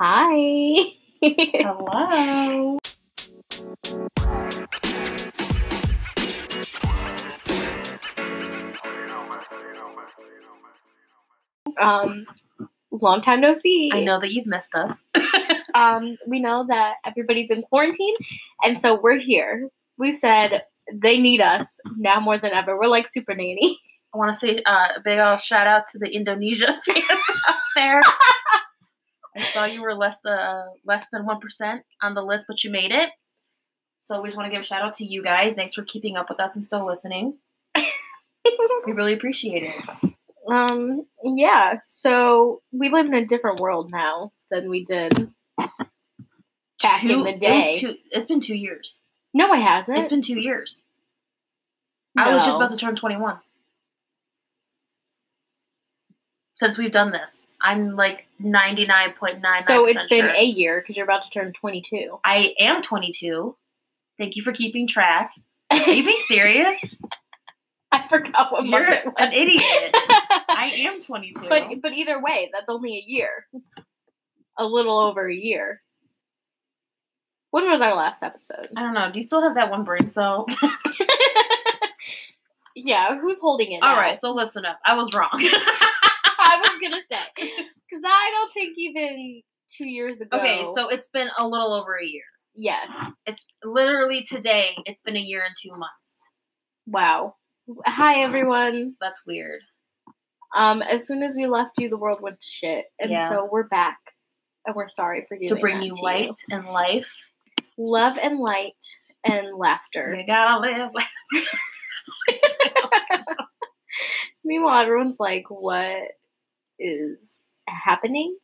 Hi. Hello. um, long time no see. I know that you've missed us. Um, we know that everybody's in quarantine, and so we're here. We said they need us now more than ever. We're like super nanny. I want to say uh, a big old shout out to the Indonesia fans out there. I saw you were less than uh, less than one percent on the list, but you made it. So we just want to give a shout out to you guys. Thanks for keeping up with us and still listening. We really appreciate it. um, yeah. So we live in a different world now than we did back in Two- the it was day. two- it's been two years. no, it hasn't. It's been two years. I was just about to turn 21. Since we've done this, I'm like 99.99. So it's been sure. a year because you're about to turn 22. I am 22. Thank you for keeping track. Are you being serious? I forgot what You're an idiot. I am 22. but but either way, that's only a year. A little over a year. When was our last episode? I don't know. Do you still have that one brain cell? yeah, who's holding it? All now? right, so listen up. I was wrong. I was gonna say because I don't think even two years ago. okay, so it's been a little over a year. yes, It's literally today. It's been a year and two months. wow. Hi everyone. That's weird. Um, as soon as we left you, the world went to shit, and Yeah. so we're back, and we're sorry for doing to bring that you to light and life. love and light and laughter. You gotta live. Meanwhile, everyone's like, "What is happening?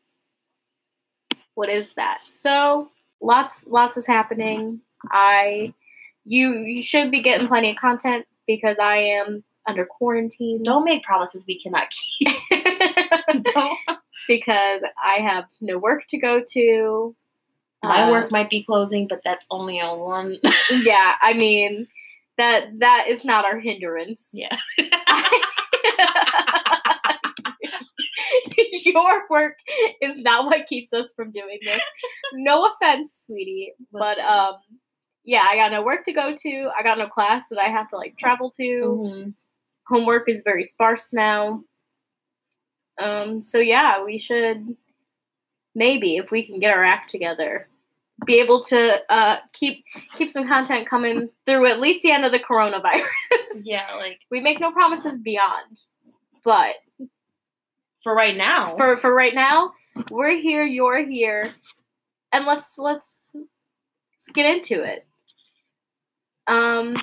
What is that?" So lots, lots is happening. I, you, you should be getting plenty of content because I am under quarantine. Don't make promises we cannot keep. Don't. because I have no work to go to. My Uh, work might be closing, but that's only on one. Yeah, I mean that that is not our hindrance. yeah. Your work is not what keeps us from doing this. No offense, sweetie, but um yeah, I got no work to go to. I got no class that I have to like travel to. Mhm. Homework is very sparse now. Um so yeah, we should maybe if we can get our act together be able to uh keep keep some content coming through at least the end of the coronavirus. Yeah, like we make no promises beyond. But for right now. for for right now, we're here, you're here, and let's let's let's get into it. Um,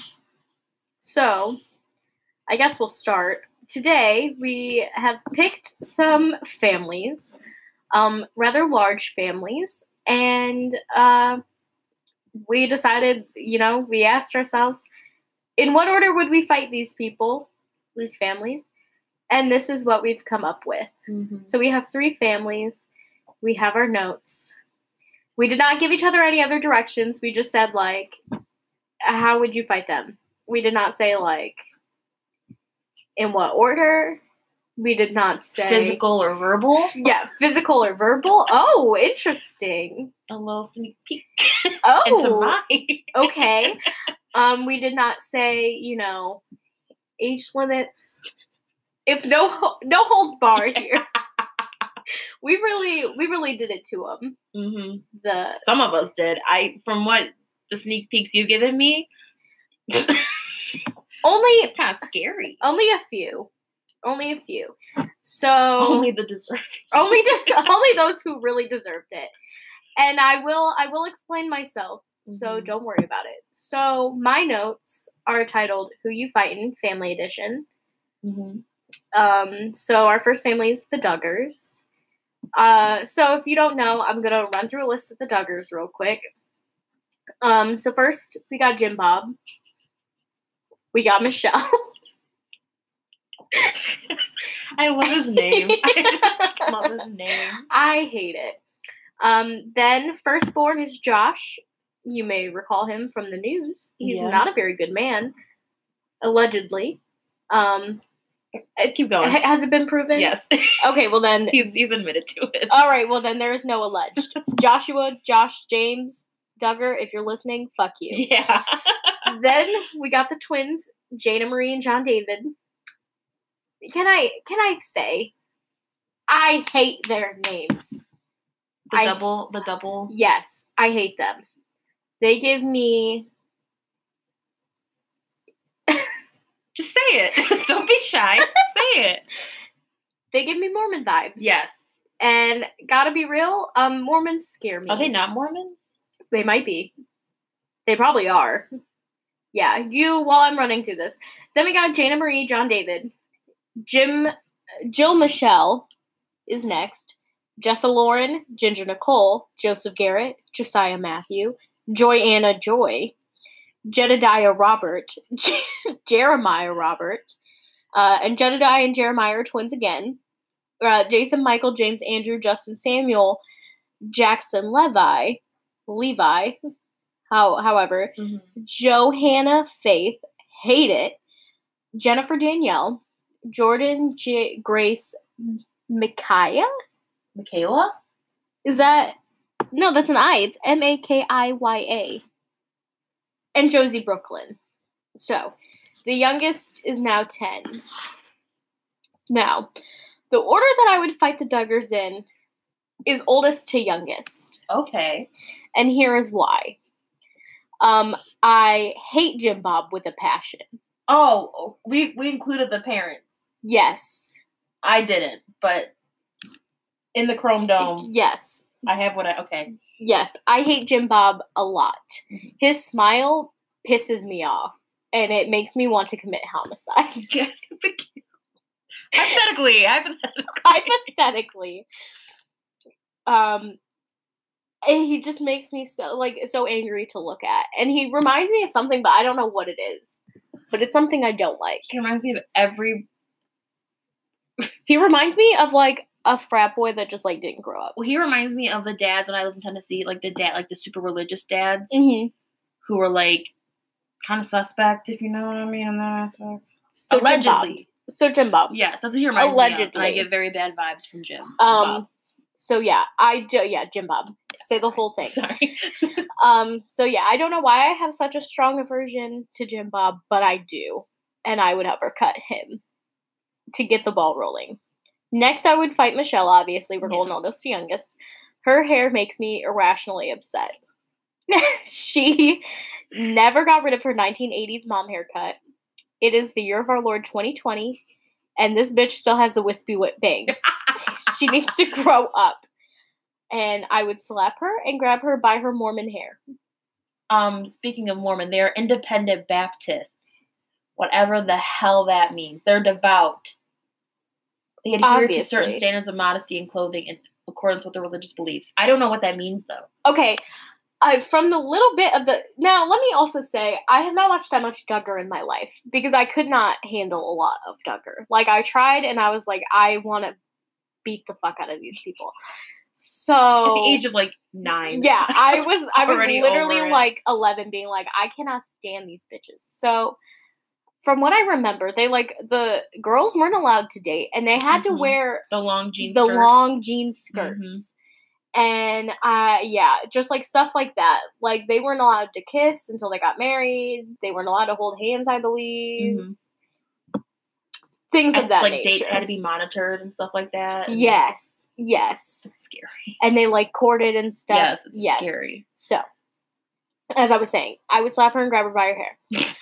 so I guess we'll start today. We have picked some families, um, rather large families, and uh, we decided, you know, we asked ourselves, in what order would we fight these people, these families? And this is what we've come up with. Mhm. So we have three families. We have our notes. We did not give each other any other directions. We just said like, how would you fight them? We did not say like, in what order. We did not say physical or verbal. Yeah, physical or verbal. Oh, interesting. A little sneak peek into Oh, okay. Um, we did not say you know age limits. It's no no holds barred here. we really we really did it to them. hmm The Some of us did. I, from what the sneak peeks you've given me, only it's kind of scary. only a few, only a few. So Only the deserving. only de- only those who really deserved it. And I will I will explain myself. So Mhm. don't worry about it. So my notes are titled "Who You Fightin' Family Edition." Mm-hmm. Um, so our first family is the Duggars. Uh, so if you don't know, I'm gonna run through a list of the Duggars real quick. Um, so first we got Jim Bob. We got Michelle. I love his name. I love his name. I hate it. Um, then firstborn is Josh. You may recall him from the news. He's Yeah. not a very good man, allegedly. Um, Uh, Keep going. Ha- Has it been proven? yes, Okay, well then. he's he's admitted to it. All right, well then there is no alleged. Joshua, Josh, James, Duggar, if you're listening, fuck you. yeah. then we got the twins, Jana Marie and John David. Can I can I say I hate their names. The I- double, the double. Yes, I hate them. They give me Just say it. Don't be shy. Say it. they give me Mormon vibes. Yes. And gotta be real, um Mormons scare me. Are they not Mormons? They might be. They probably are. Yeah, you while I'm running through this. Then we got Jana Marie, John David, Jim, Jill Michelle is next. Jessa Lauren, Jinger Nicole, Joseph Garrett, Josiah Matthew, Joy Anna Joy, Jedidiah Robert, Jeremiah Robert, uh, and Jedidiah and Jeremiah are twins again. Uh, Jason, Michael, James, Andrew, Justin, Samuel, Jackson, Levi, Levi. How, however, Johanna Faith, hate it. Jennifer Danielle, Jordan J- Grace Makiya. Michaela? Is that no? That's an I. It's M A K I Y A. And Josie Brooklyn. So, the youngest is now ten. Now, the order that I would fight the Duggars in is oldest to youngest. Okay. And here is why. Um, I hate Jim Bob with a passion. Oh, we we included the parents. Yes. I didn't, but in the Chrome Dome, Yes. I have what I okay. Yes. I hate Jim Bob a lot. Mhm. His smile pisses me off and it makes me want to commit homicide. hypothetically, hypothetically. Hypothetically. Um and he just makes me so like so angry to look at. And he reminds me of something, but I don't know what it is. But it's something I don't like. He reminds me of every. He reminds me of like a frat boy that just like didn't grow up. Well, he reminds me of the dads when I lived in Tennessee, like the dad, like the super religious dads Mm-hmm. who were like kind of suspect, if you know what I mean, in that aspect. So Allegedly, So Jim Bob. yes, that's what he reminds me of. And I get very bad vibes from Jim. Um. So yeah, I do. Yeah, Jim Bob. Say the whole thing. Sorry. Um. So yeah, I don't know why I have such a strong aversion to Jim Bob, but I do, and I would uppercut him to get the ball rolling. Next, I would fight Michelle. Obviously, we're Yeah. going oldest to youngest. Her hair makes me irrationally upset. she never got rid of her 1980s mom haircut. It is the year of our Lord 2020, and this bitch still has the wispy whip bangs. she needs to grow up. And I would slap her and grab her by her Mormon hair. um, speaking of Mormon, they're independent Baptists. Whatever the hell that means. They're devout. They adhere to certain standards of modesty and clothing in accordance with their religious beliefs. I don't know what that means though. Okay, I from the little bit of the now let me also say I have not watched that much Duggar in my life because I could not handle a lot of Duggar. Like I tried and I was like I want to beat the fuck out of these people. So At the age of like nine. yeah, I was I was literally like 11 being like I cannot stand these bitches. So from what I remember, they like the girls weren't allowed to date and they had to Mhm. wear the long jeans. the skirts. long jean skirts. Mhm. And uh yeah, just like stuff like that. Like they weren't allowed to kiss until they got married. They weren't allowed to hold hands, I believe. Mhm. Things of that like nature. dates had to be monitored and stuff like that. yes, yes. It's scary. And they like courted and stuff. Yes, it's scary. So, as I was saying, I would slap her and grab her by her hair.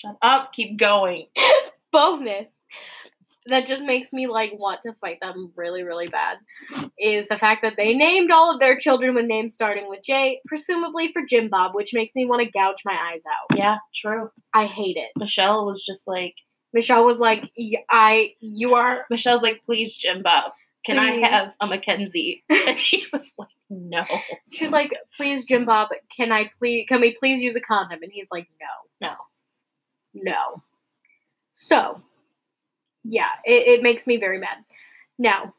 Shut up. Keep going. Bonus that just makes me like want to fight them really, really bad is the fact that they named all of their children with names starting with J, presumably for Jim Bob, which makes me want to gouge my eyes out. Yeah, true. I hate it. Michelle was just like, Michelle was like, "Y- "I, you are." Michelle's like, please, Jim Bob, can I have a Mackenzie? And he was like, no. She's like, "Please, Jim Bob, can I please? Can we please use a condom?" And he's like, "No, No. No." So, yeah, it, it makes me very mad. Now,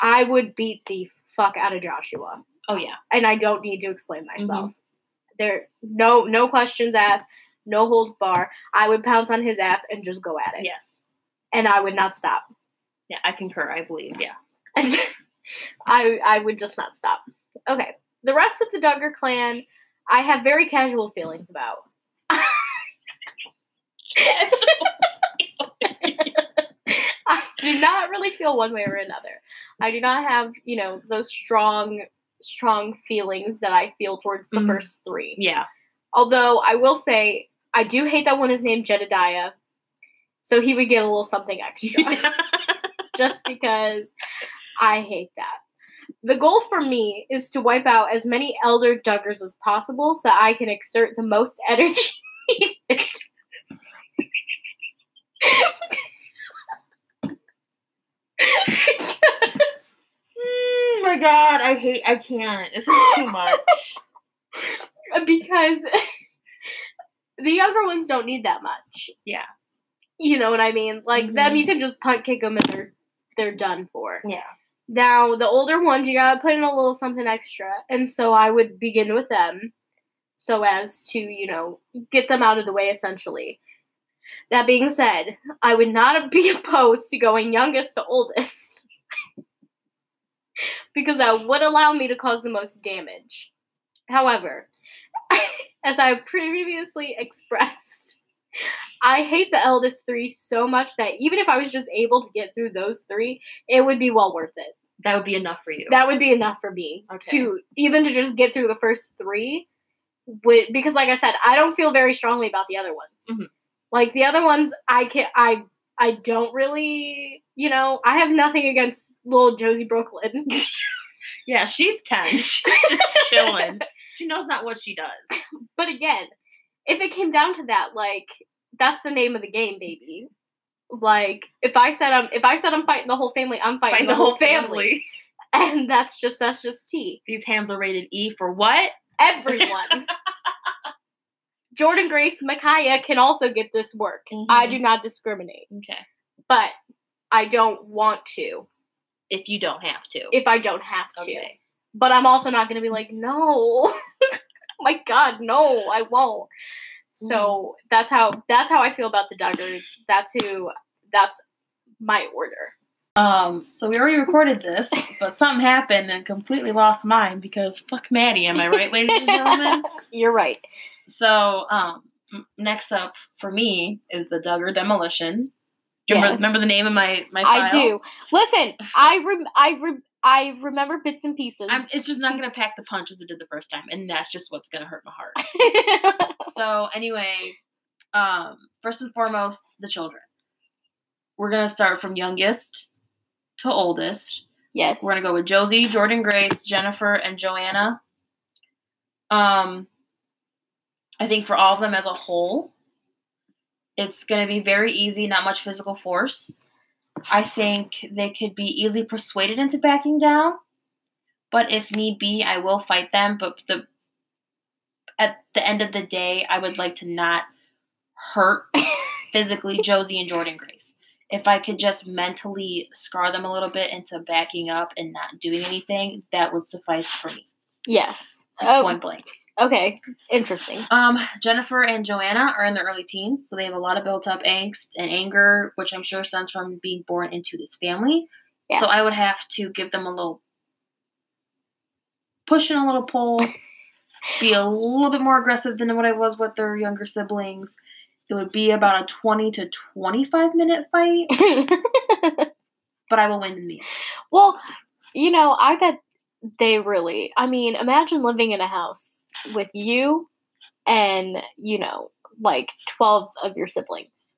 I would beat the fuck out of Joshua, Oh, yeah. and I don't need to explain myself. Mm-hmm. There, no, no questions asked, no holds bar. I would pounce on his ass and just go at it, Yes. and I would not stop. Yeah, I concur. I believe. Yeah. I I would just not stop. Okay, the rest of the Duggar clan, I have very casual feelings about. I do not really feel one way or another. I do not have, you know, those strong, strong feelings that I feel towards the Mhm. first three. Yeah. Although I will say, I do hate that one is named Jedidiah. So he would get a little something extra. just because I hate that. The goal for me is to wipe out as many elder Duggars as possible so I can exert the most energy. Because, oh my god, I hate. I can't. This is too much. because the younger ones don't need that much. Yeah. You know what I mean? Like them, Mhm. you can just punt kick them and they're they're done for. Yeah. Now, the older ones, you gotta put in a little something extra. And so I would begin with them so as to, you know, get them out of the way essentially. That being said, I would not be opposed to going youngest to oldest because that would allow me to cause the most damage. However, as I previously expressed, I hate the eldest three so much that even if I was just able to get through those three, it would be well worth it. That would be enough for you. That would be enough for me Okay. to even to just get through the first three. Would because, like I said, I don't feel very strongly about the other ones. Mhm. Like the other ones, I can I I don't really, you know, I have nothing against little Josie Brooklyn. yeah, she's ten. She's just chilling. She knows not what she does. but again, if it came down to that, like that's the name of the game, baby. Like if I said I'm if I said I'm fighting the whole family, I'm fighting Fighting the, whole family. and that's just that's just tea. These hands are rated E for what? Everyone. Jordan Grace, Makiya can also get this work. I Mhm. do not discriminate, Okay. but I don't want to If you don't have to. if I don't have to. okay. But I'm also not going to be like, no, my God, no, I won't. So that's how that's how I feel about the Duggars. That's who. That's my order. Um, so we already recorded this, but something happened and completely lost mine because fuck Maddie, am I right, ladies and gentlemen? You're right. So, um, next up for me is the Duggar Demolition. Do you remember, Yes. remember the name of my my file? I do. Listen, I rem- I rem- I remember bits and pieces. I'm, it's just not gonna pack the punch as it did the first time, and that's just what's gonna hurt my heart. so anyway, um, first and foremost, the children. We're gonna start from youngest to oldest. yes. We're gonna go with Josie, Jordan Grace, Jennifer, and Joanna. Um, I think for all of them as a whole, it's gonna be very easy, not much physical force. I think they could be easily persuaded into backing down, but if need be, I will fight them. But the at the end of the day, I would like to not hurt physically Josie and Jordan Grace. If I could just mentally scar them a little bit into backing up and not doing anything, that would suffice for me. yes. Oh, Point blank. okay. Interesting. Um, Jennifer and Joanna are in their early teens, so they have a lot of built up angst and anger, which I'm sure stems from being born into this family. Yes. So I would have to give them a little push and a little pull, be a little bit more aggressive than what I was with their younger siblings. It would be about a 20 to 25 minute fight, but I will win in the end. well, you know, I bet they really. I mean, imagine living in a house with you and you know, like twelve of your siblings.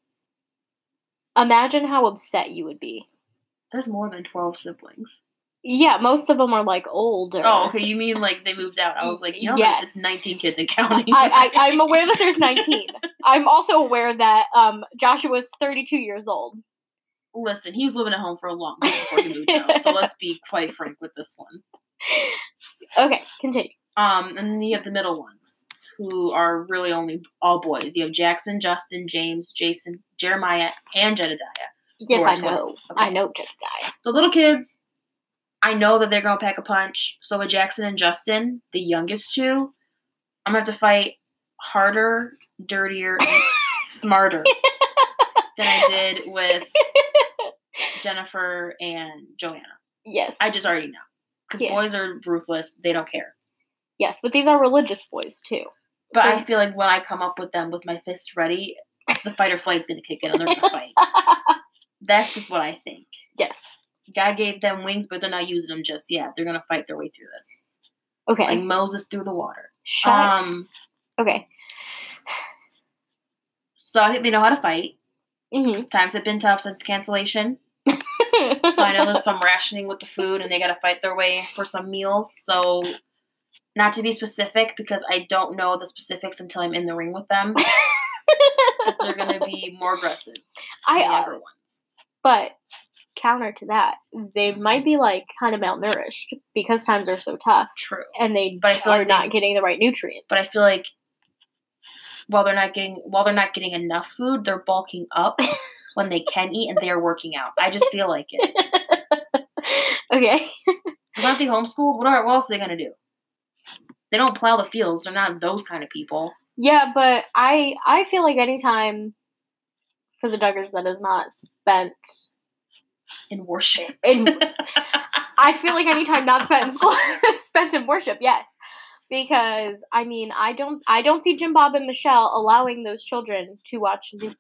Imagine how upset you would be. There's more than 12 siblings. Yeah, most of them are like older. Oh, okay. You mean like they moved out? I was like, you know, Yes. it's 19 kids and counting. I, I, I'm aware that there's 19. I'm also aware that um, Joshua's 32 years old. Listen, he was living at home for a long time before he moved out. So let's be quite frank with this one. Okay, continue. Um, and then you have the middle ones, who are really only all boys. You have Jackson, Justin, James, Jason, Jeremiah, and Jedidiah. Yes, I know. Okay. I know Jedidiah. The little kids, I know that they're gonna pack a punch. So with Jackson and Justin, the youngest two, I'm gonna have to fight harder, dirtier, and smarter than I did with Jennifer and Joanna. Yes. I just already know. Because Yes. boys are ruthless, they don't care. yes, but these are religious boys too. But So- I feel like when I come up with them with my fists ready, the fight or flight's gonna kick in and they're gonna fight. That's just what I think. yes. God gave them wings, but they're not using them just yet. They're gonna fight their way through this. Okay. Like Moses through the water. Shut. Um okay. so I think they know how to fight. hmm Times have been tough since cancellation. So I know there's some rationing with the food and they gotta fight their way for some meals. So not to be specific because I don't know the specifics until I'm in the ring with them. but they're gonna be more aggressive than the I. Uh, younger ones. but counter to that, they mm-hmm. might be like kind of malnourished because times are so tough, True. and they but are like not they- getting the right nutrients. But I feel like while they're not getting while they're not getting enough food, they're bulking up when they can eat and they are working out. I just feel like it. okay. Aren't they homeschooled? What, are, what else are they gonna do? They don't plow the fields. They're not those kind of people. Yeah, but I I feel like anytime for the Duggars that is not spent In worship. in I feel like anytime not spent in school spent in worship, yes. Because I mean I don't I don't see Jim Bob and Michelle allowing those children to watch no.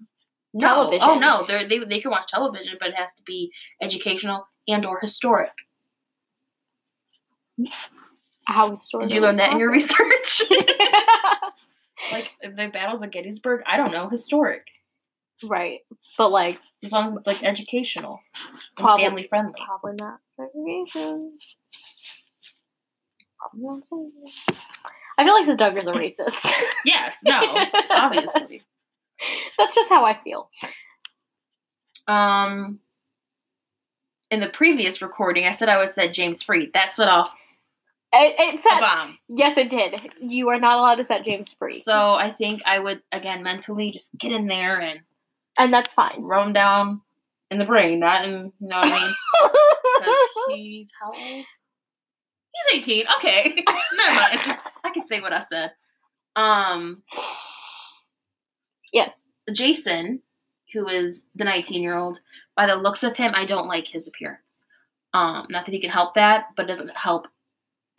Oh, television. Oh no, they're, they they can watch television, but it has to be educational and or historic. how historical. Did you learn that in your research? like the battles of Gettysburg? I don't know. Historic. right. But like As long as it's like educational Probably- family friendly. probably not segregation. Probably not segregation. I feel like the Duggars are racist. Yes, no, obviously. That's just how I feel. Um, in the previous recording, I said I would set James free. That set off It, it a said bomb. yes, it did. You are not allowed to set James free, So I think I would again mentally just get in there and and that's fine. him down in the brain, not in you know what I mean. he's how old? He's eighteen. Okay, never mind. I can say what I said. Um, yes. Jason, who is the 19 year old, by the looks of him, I don't like his appearance. Um, not that he can help that, but it doesn't help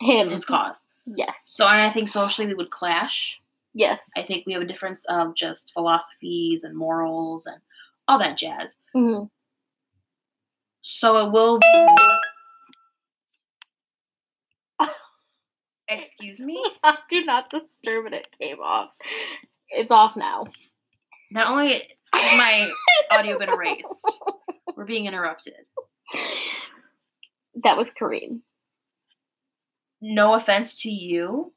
Him. his cause. Yes. So and I think socially we would clash. Yes. I think we have a difference of just philosophies and morals and all that jazz. Mhm. So it will be. Excuse me? Do not disturb it. It came off. It's off now. Not only has my audio been erased, we're being interrupted. That was Kareem. No offense to you.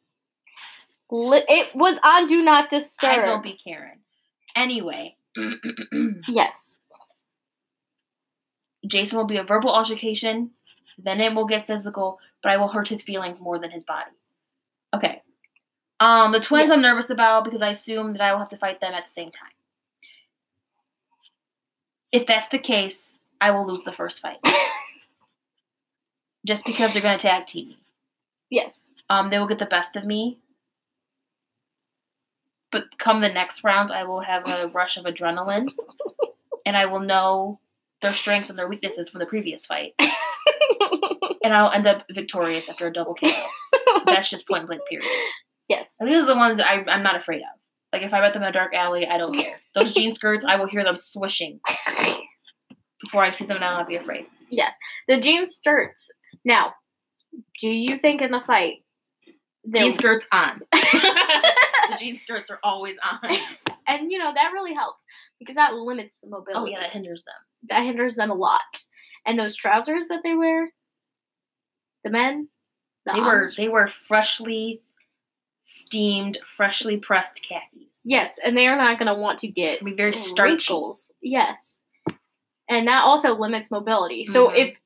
Li- it was on Do Not Disturb. I don't be Karen. Anyway, Yes. Jason will be a verbal altercation, then it will get physical, but I will hurt his feelings more than his body. Okay. Um, the twins I'm nervous about because I assume that I will have to fight them at the same time. If that's the case, I will lose the first fight. Just because they're gonna tag team me. Yes. Um, they will get the best of me. But come the next round, I will have a rush of adrenaline, and I will know their strengths and their weaknesses from the previous fight, and I'll end up victorious after a double KO. That's just point blank period. yes. And these are the ones that I, I'm not afraid of. Like if I met them in a dark alley, I don't care. Those jean skirts, I will hear them swishing before I see them, and I'll not be afraid. Yes. The jean skirts. Now, do you think in the fight Jean skirts on. jean skirts are always on. and you know that really helps because that limits the mobility. Oh yeah, that hinders them. that hinders them a lot. And those trousers that they wear, the men, the They were they were freshly steamed, freshly pressed khakis. yes, and they are not going to want to get mean, very starchy. wrinkles. Yes, and that also limits mobility. So Mhm. if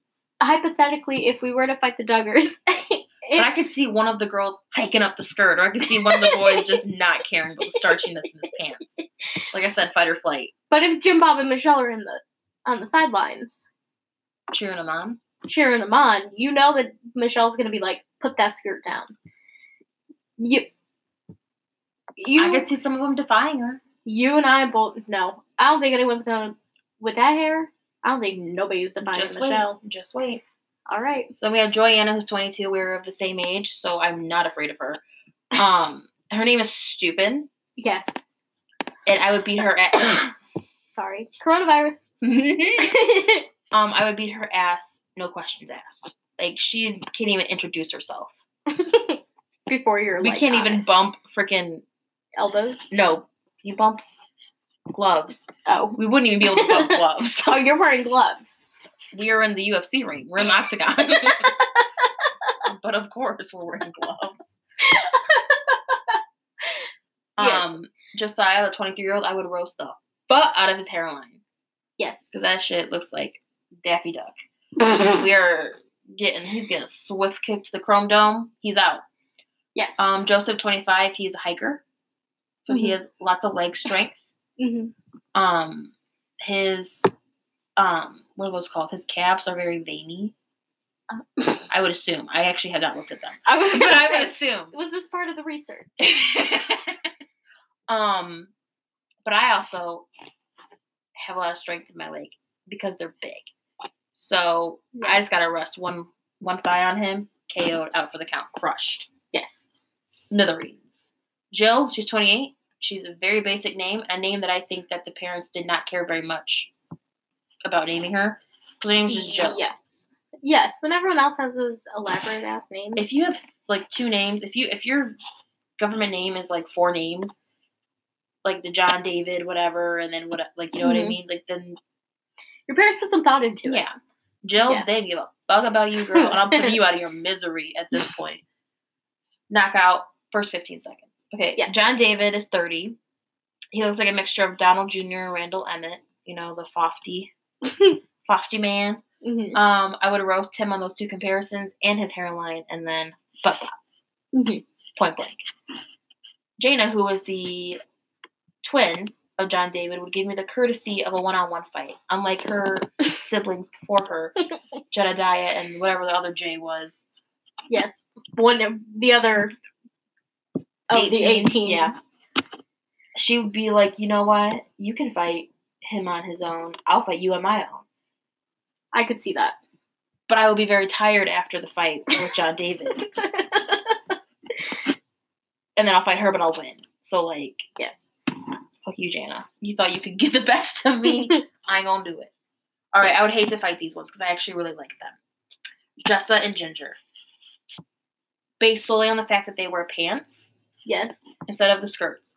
hypothetically, if we were to fight the Duggars, But I could see one of the girls hiking up the skirt, or I could see one of the boys just not caring about the starchiness in his pants. Like I said, fight or flight. but if Jim Bob and Michelle are in the on the sidelines Cheering them on. cheering them on, you know that Michelle's going to be like, "Put that skirt down." You You, I could see some of them defying her. you and I both. No, I don't think anyone's gonna with that hair. I don't think nobody's defying Just wait. Michelle. Just wait. All right. So then we have Joyanna, who's 22. We're of the same age, so I'm not afraid of her. Um, her name is Stupid, Yes. and I would beat her at. Sorry. Coronavirus. um, I would beat her ass, no questions asked. Like she can't even introduce herself. Before you're We like can't on even it. bump freaking elbows. no. You bump gloves. Oh. We wouldn't even be able to bump gloves. Oh, you're wearing gloves. We are in the UFC ring. We're in the octagon. but of course, we're wearing gloves. Yes. Um, Josiah, the 23 year old, I would roast the butt out of his hairline Yes. because that shit looks like Daffy Duck. we are getting, he's getting a swift kick to the Chrome Dome. He's out. yes. Um, Joseph, 25, he's a hiker. So he Mhm. has lots of leg strength. hmm Um, his, um, what are those called? His calves are very veiny. I would assume. I actually have not looked at them. I was But I would assume. was this part of the research? um, but I also have a lot of strength in my leg because they're big. So I just gotta rest one one thigh on him, KO'd out for the count, crushed. Yes. Smithereens. Jill, she's 28. She's a very basic name, a name that I think that the parents did not care very much about naming her. Her name's just Jill. Yes. Yes. When everyone else has those elaborate ass names. If you have like two names, if you if your government name is like four names, like the John David whatever, and then what like you know what I Mhm. mean, like then Your parents put some thought into it. yeah, Jill, Yes. they give a fuck about you, girl, and I'm putting you out of your misery at this point. Knockout first 15 seconds. Okay, Yes. John David is 30. He looks like a mixture of Donald Jr. and Randall Emmett. You know the Fofty, Fofty man. Mhm. Um, I would roast him on those two comparisons and his hairline, and then butt pop, Mhm. point blank. Jana, who was the twin of John David, would give me the courtesy of a one-on-one fight, unlike her siblings before her, Jedidiah and whatever the other J was. Yes. One of the other. Oh, the 18. Yeah. She would be like, you know what? You can fight him on his own. I'll fight you on my own. I could see that. But I will be very tired after the fight with John David. and then I'll fight her, but I'll win. So, like, yes. fuck you, Jana. You thought you could get the best of me? I ain't gonna do it. All right, I would hate to fight these ones because I actually really like them. Jessa and Jinger. Based solely on the fact that they wear pants yes. instead of the skirts.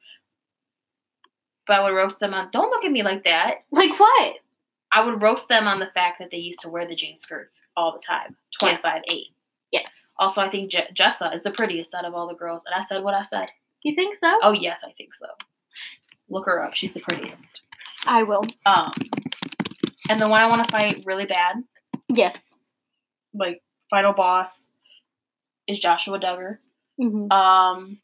But I would roast them on. Don't look at me like that. Like what? I would roast them on the fact that they used to wear the jean skirts all the time. 25 8. Yes. Also, I think Je- Jessa is the prettiest out of all the girls. And I said what I said. You think so? Oh, yes, I think so. Look her up. She's the prettiest. I will. Um, and the one I want to fight really bad, Yes. like final boss, is Joshua Duggar. hmm Um,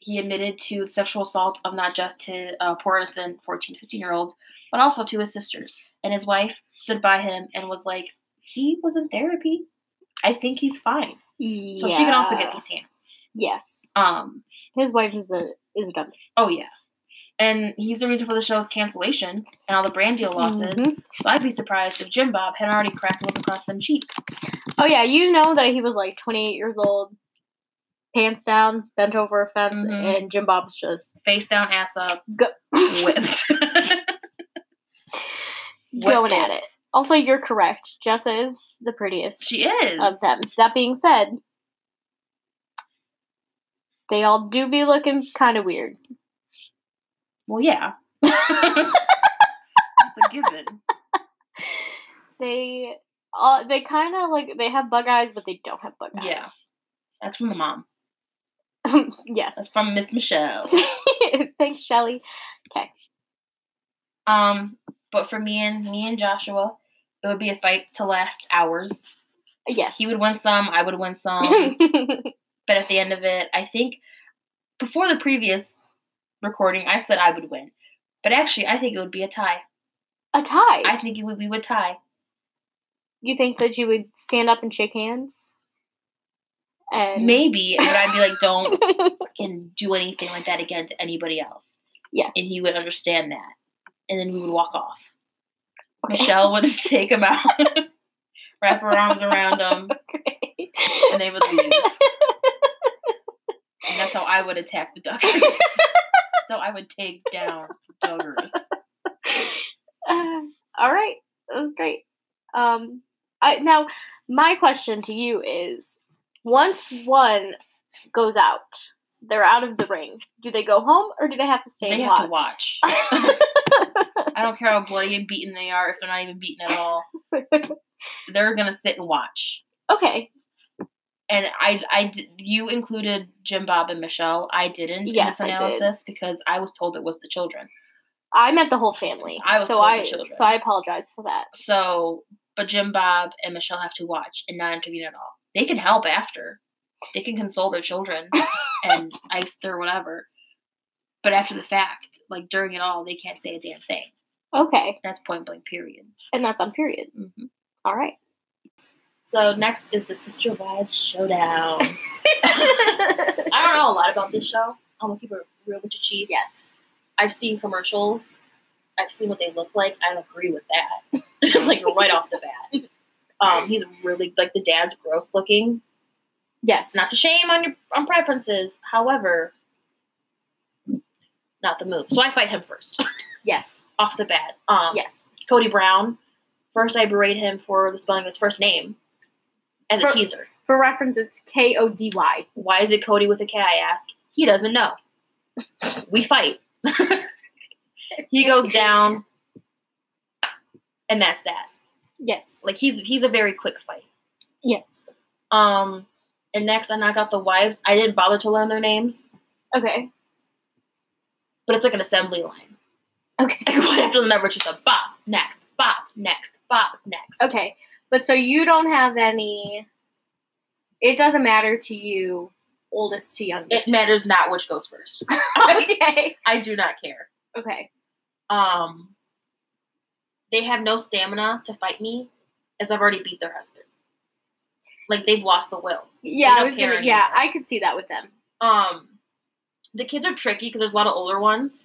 he admitted to sexual assault of not just his uh, poor innocent 14, 15 year olds, but also to his sisters. And his wife stood by him and was like, he was in therapy. I think he's fine. Yeah. So she can also get these hands. Yes. Um, His wife is a is a dummy. oh yeah. And he's the reason for the show's cancellation and all the brand deal losses. Mhm. So I'd be surprised if Jim Bob had already cracked him across them cheeks. Oh yeah, you know that he was like 28 years old, pants down, bent over a fence, Mhm. and Jim Bob's just Face down, ass up, go- whipped. going at it. Also, you're correct. Jessa is the prettiest She is. of them. That being said, they all do be looking kind of weird. Well, yeah. That's a given. They uh, they kind of like they have bug eyes, but they don't have bug eyes. Yeah. That's from the mom. yes. That's from Miss Michelle. Thanks, Shelly. Okay. Um, but for me and me and Joshua, it would be a fight to last hours. Yes. He would win some, I would win some. but at the end of it, I think before the previous recording, I said I would win. But actually, I think it would be a tie. a tie. I think it would we would tie. you think that you would stand up and shake hands And Maybe, but I'd be like, don't fucking do anything like that again to anybody else. yes. And he would understand that. And then we would walk off. Okay. Michelle would just take him out, wrap her arms around him, Okay. and they would leave. And that's how I would attack the duggars. so I would take down duggars. Uh, all right, that was great. Um, I, now my question to you is: Once one goes out, they're out of the ring. Do they go home or do they have to stay They and have watch? to watch. I don't care how bloody and beaten they are, if they're not even beaten at all. They're gonna sit and watch. okay. And I, I, you included Jim Bob and Michelle. I didn't Yes, in this analysis because I was told it was the children. I meant the whole family. I was so told the I children. so I apologize for that. So, but Jim Bob and Michelle have to watch and not intervene at all. They can help after. They can console their children and ice their whatever. But after the fact, like during it all, they can't say a damn thing. Okay, That's point blank. Period. and that's on period. hmm All right. So next is the Sister Wives Showdown. I don't know a lot about this show. I'm gonna keep it real with you, Chief. yes. I've seen commercials. I've seen what they look like. I agree with that. like right off the bat. Um, he's really like the dad's gross looking. Yes. Not to shame on your on preferences, however, not the move. So I fight him first yes. off the bat. Um, Yes. Kody Brown. First, I berate him for the spelling of his first name as a teaser. For reference, it's K O D Y. Why is it Cody with a K? I ask. He doesn't know. We fight. he goes down, and that's that. Yes. Like he's he's a very quick fight. Yes. Um, and next I knock out the wives. I didn't bother to learn their names, Okay. but it's like an assembly line. Okay. One after the number, just a bop next, bop next, bop next. Okay. But so you don't have any. It doesn't matter to you, oldest to youngest. It matters not which goes first. okay. I do not care. Okay. Um, they have no stamina to fight me, as I've already beat their husband. Like they've lost the will. Yeah, I was gonna. Yeah. I could see that with them. Um, the kids are tricky because there's a lot of older ones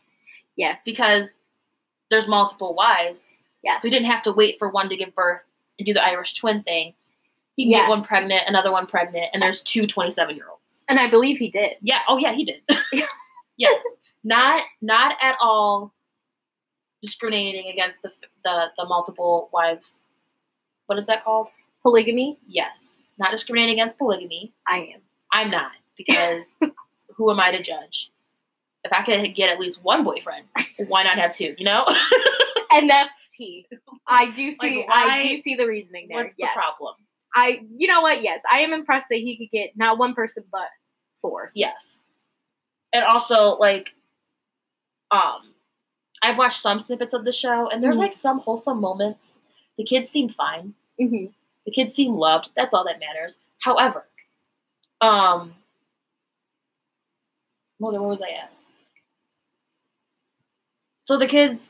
Yes. because there's multiple wives. yes. So we didn't have to wait for one to give birth and do the Irish twin thing. He can get one pregnant, another one pregnant, and there's two 27 year olds. And I believe he did. Yeah. Oh yeah, he did. yes. Not not at all discriminating against the the the multiple wives. What is that called? Polygamy. Yes. Not discriminating against polygamy. I am. I'm not because who am I to judge? If I could get at least one boyfriend, why not have two? You know? And that's T. I do see. Like, I do see the reasoning there. What's yes. the problem? I. You know what? Yes, I am impressed that he could get not one person but four. Yes. And also, like, um, I've watched some snippets of the show, and there's Mhm. like some wholesome moments. The kids seem fine. Mm-hmm. The kids seem loved. That's all that matters. However, um, on, where was I at? So the kids,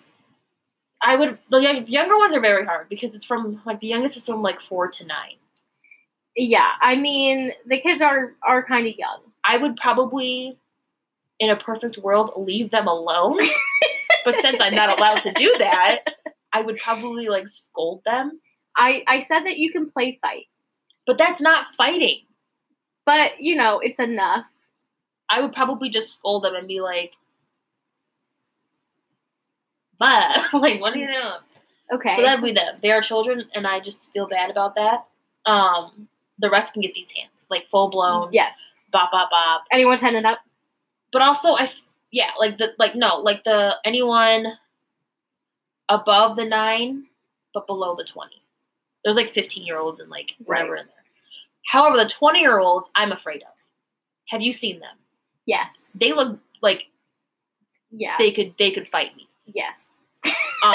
I would the young, younger ones are very hard because it's from like the youngest is from like four to nine. Yeah, I mean the kids are are kind of young. I would probably, in a perfect world, leave them alone. but since I'm not allowed to do that, I would probably like scold them. I I said that you can play fight, But that's not fighting. but you know it's enough. I would probably just scold them and be like, "But like, what do you know? Okay. So that'd be them. They are children, and I just feel bad about that. Um, the rest can get these hands, like full blown, yes. bop bop bop. Anyone ten and up? But also, I yeah, like the like no, like the anyone above the nine, but below the twenty. There's like fifteen year olds and like whatever Right. in there. However, the twenty year olds, I'm afraid of. Have you seen them? Yes. They look like Yeah. they could they could fight me. yes. Um,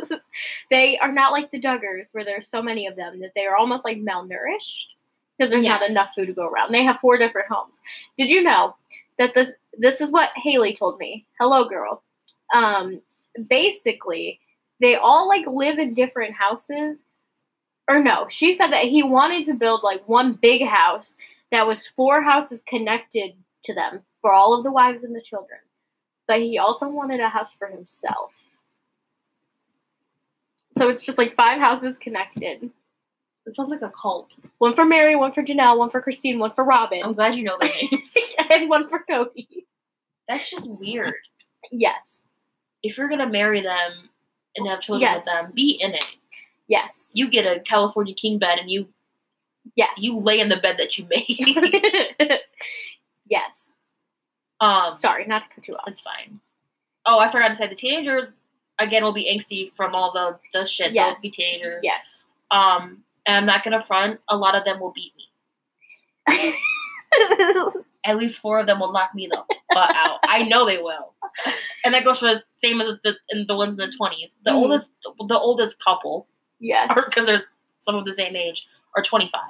they are not like the Duggars, where there's so many of them that they are almost like malnourished because there's not enough food to go around. They have four different homes. Did you know that this this is what Haley told me? Hello, girl. Um, basically, they all like live in different houses. Or no, she said that he wanted to build like one big house, that was four houses connected to them for all of the wives and the children. But he also wanted a house for himself. So it's just like five houses connected. It sounds like a cult. One for Meri, one for Janelle, one for Christine, one for Robyn, I'm glad you know their names. and one for Kody. That's just weird. Yes. If you're gonna marry them and have children Yes. with them, be in it. Yes. You get a California king bed and you Yes. you lay in the bed that you made. yes. um, Sorry, not to cut you off. it's fine. Oh, I forgot to say the teenagers again will be angsty from all the the shit. Yes. They'll be teenagers. Yes. Um, and I'm not gonna front. A lot of them will beat me. At least four of them will knock me the butt out. I know they will. And that goes for the same as the in the ones in the twenties. The Mhm. oldest, the oldest couple, yes. because they're some of the same age, are 25.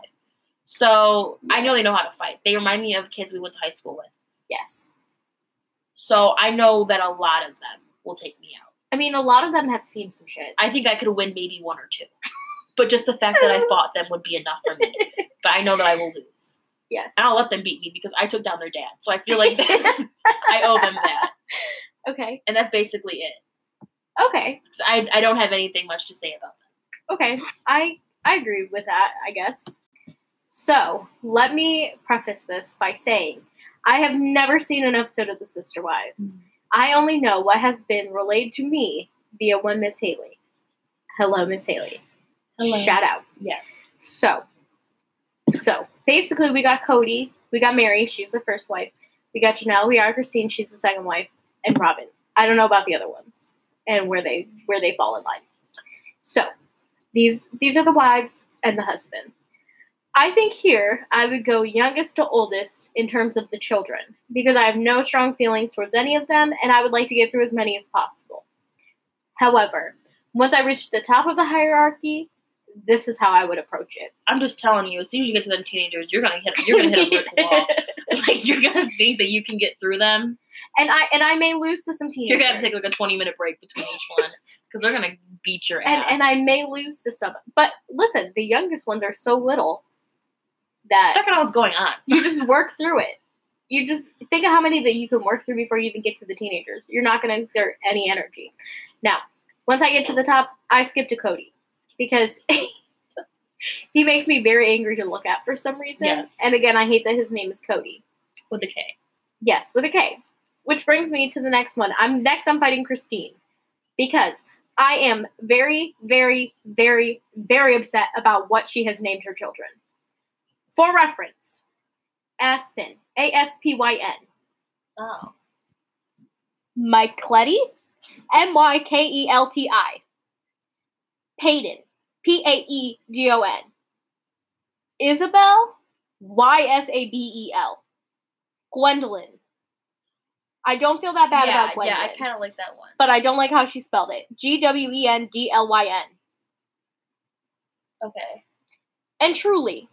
So I know they know how to fight. They remind me of kids we went to high school with. Yes. So I know that a lot of them will take me out. I mean, a lot of them have seen some shit. I think I could win maybe one or two. But just the fact that I fought them would be enough for me. But I know that I will lose. Yes. And I'll let them beat me because I took down their dad. So I feel like I owe them that. Okay. And that's basically it. Okay. I, I don't have anything much to say about them. Okay. I I agree with that, I guess. So, let me preface this by saying I have never seen an episode of The Sister Wives. Mhm. I only know what has been relayed to me via one Miss Haley. Hello, Miss Haley. Hello. Shout out. Yes. So, so basically, we got Kody, we got Meri, she's the first wife. We got Janelle, we are Christine, she's the second wife, and Robyn. I don't know about the other ones and where they where they fall in line. So, these these are the wives and the husband. I think here I would go youngest to oldest in terms of the children because I have no strong feelings towards any of them and I would like to get through as many as possible. However, once I reach the top of the hierarchy, this is how I would approach it. I'm just telling you, as soon as you get to them teenagers, you're gonna hit you're gonna hit a brick wall. like you're gonna think that you can get through them. and I and I may lose to some teenagers. You're gonna have to take like a 20 minute break between each one because they're gonna beat your and ass. and I may lose to some. But listen, the youngest ones are so little that check out what's going on. you just work through it. You just think of how many that you can work through before you even get to the teenagers. You're not going to exert any energy. Now, once I get to the top, I skip to Kody because he makes me very angry to look at for some reason. Yes. And again, I hate that his name is Kody. with a K. Yes, with a K. Which brings me to the next one. I'm next. I'm fighting Christine because I am very, very, very, very upset about what she has named her children. For reference, Aspyn, A S P Y N, Oh. Mykelti, M Y K E L T I, Paedon, P A E G O N, Isabel, Y S A B E L, Gwendolyn. I don't feel that bad yeah, about Gwendolyn. yeah, I kind of like that one. but I don't like how she spelled it. G W E N D L Y N. Okay. And truly.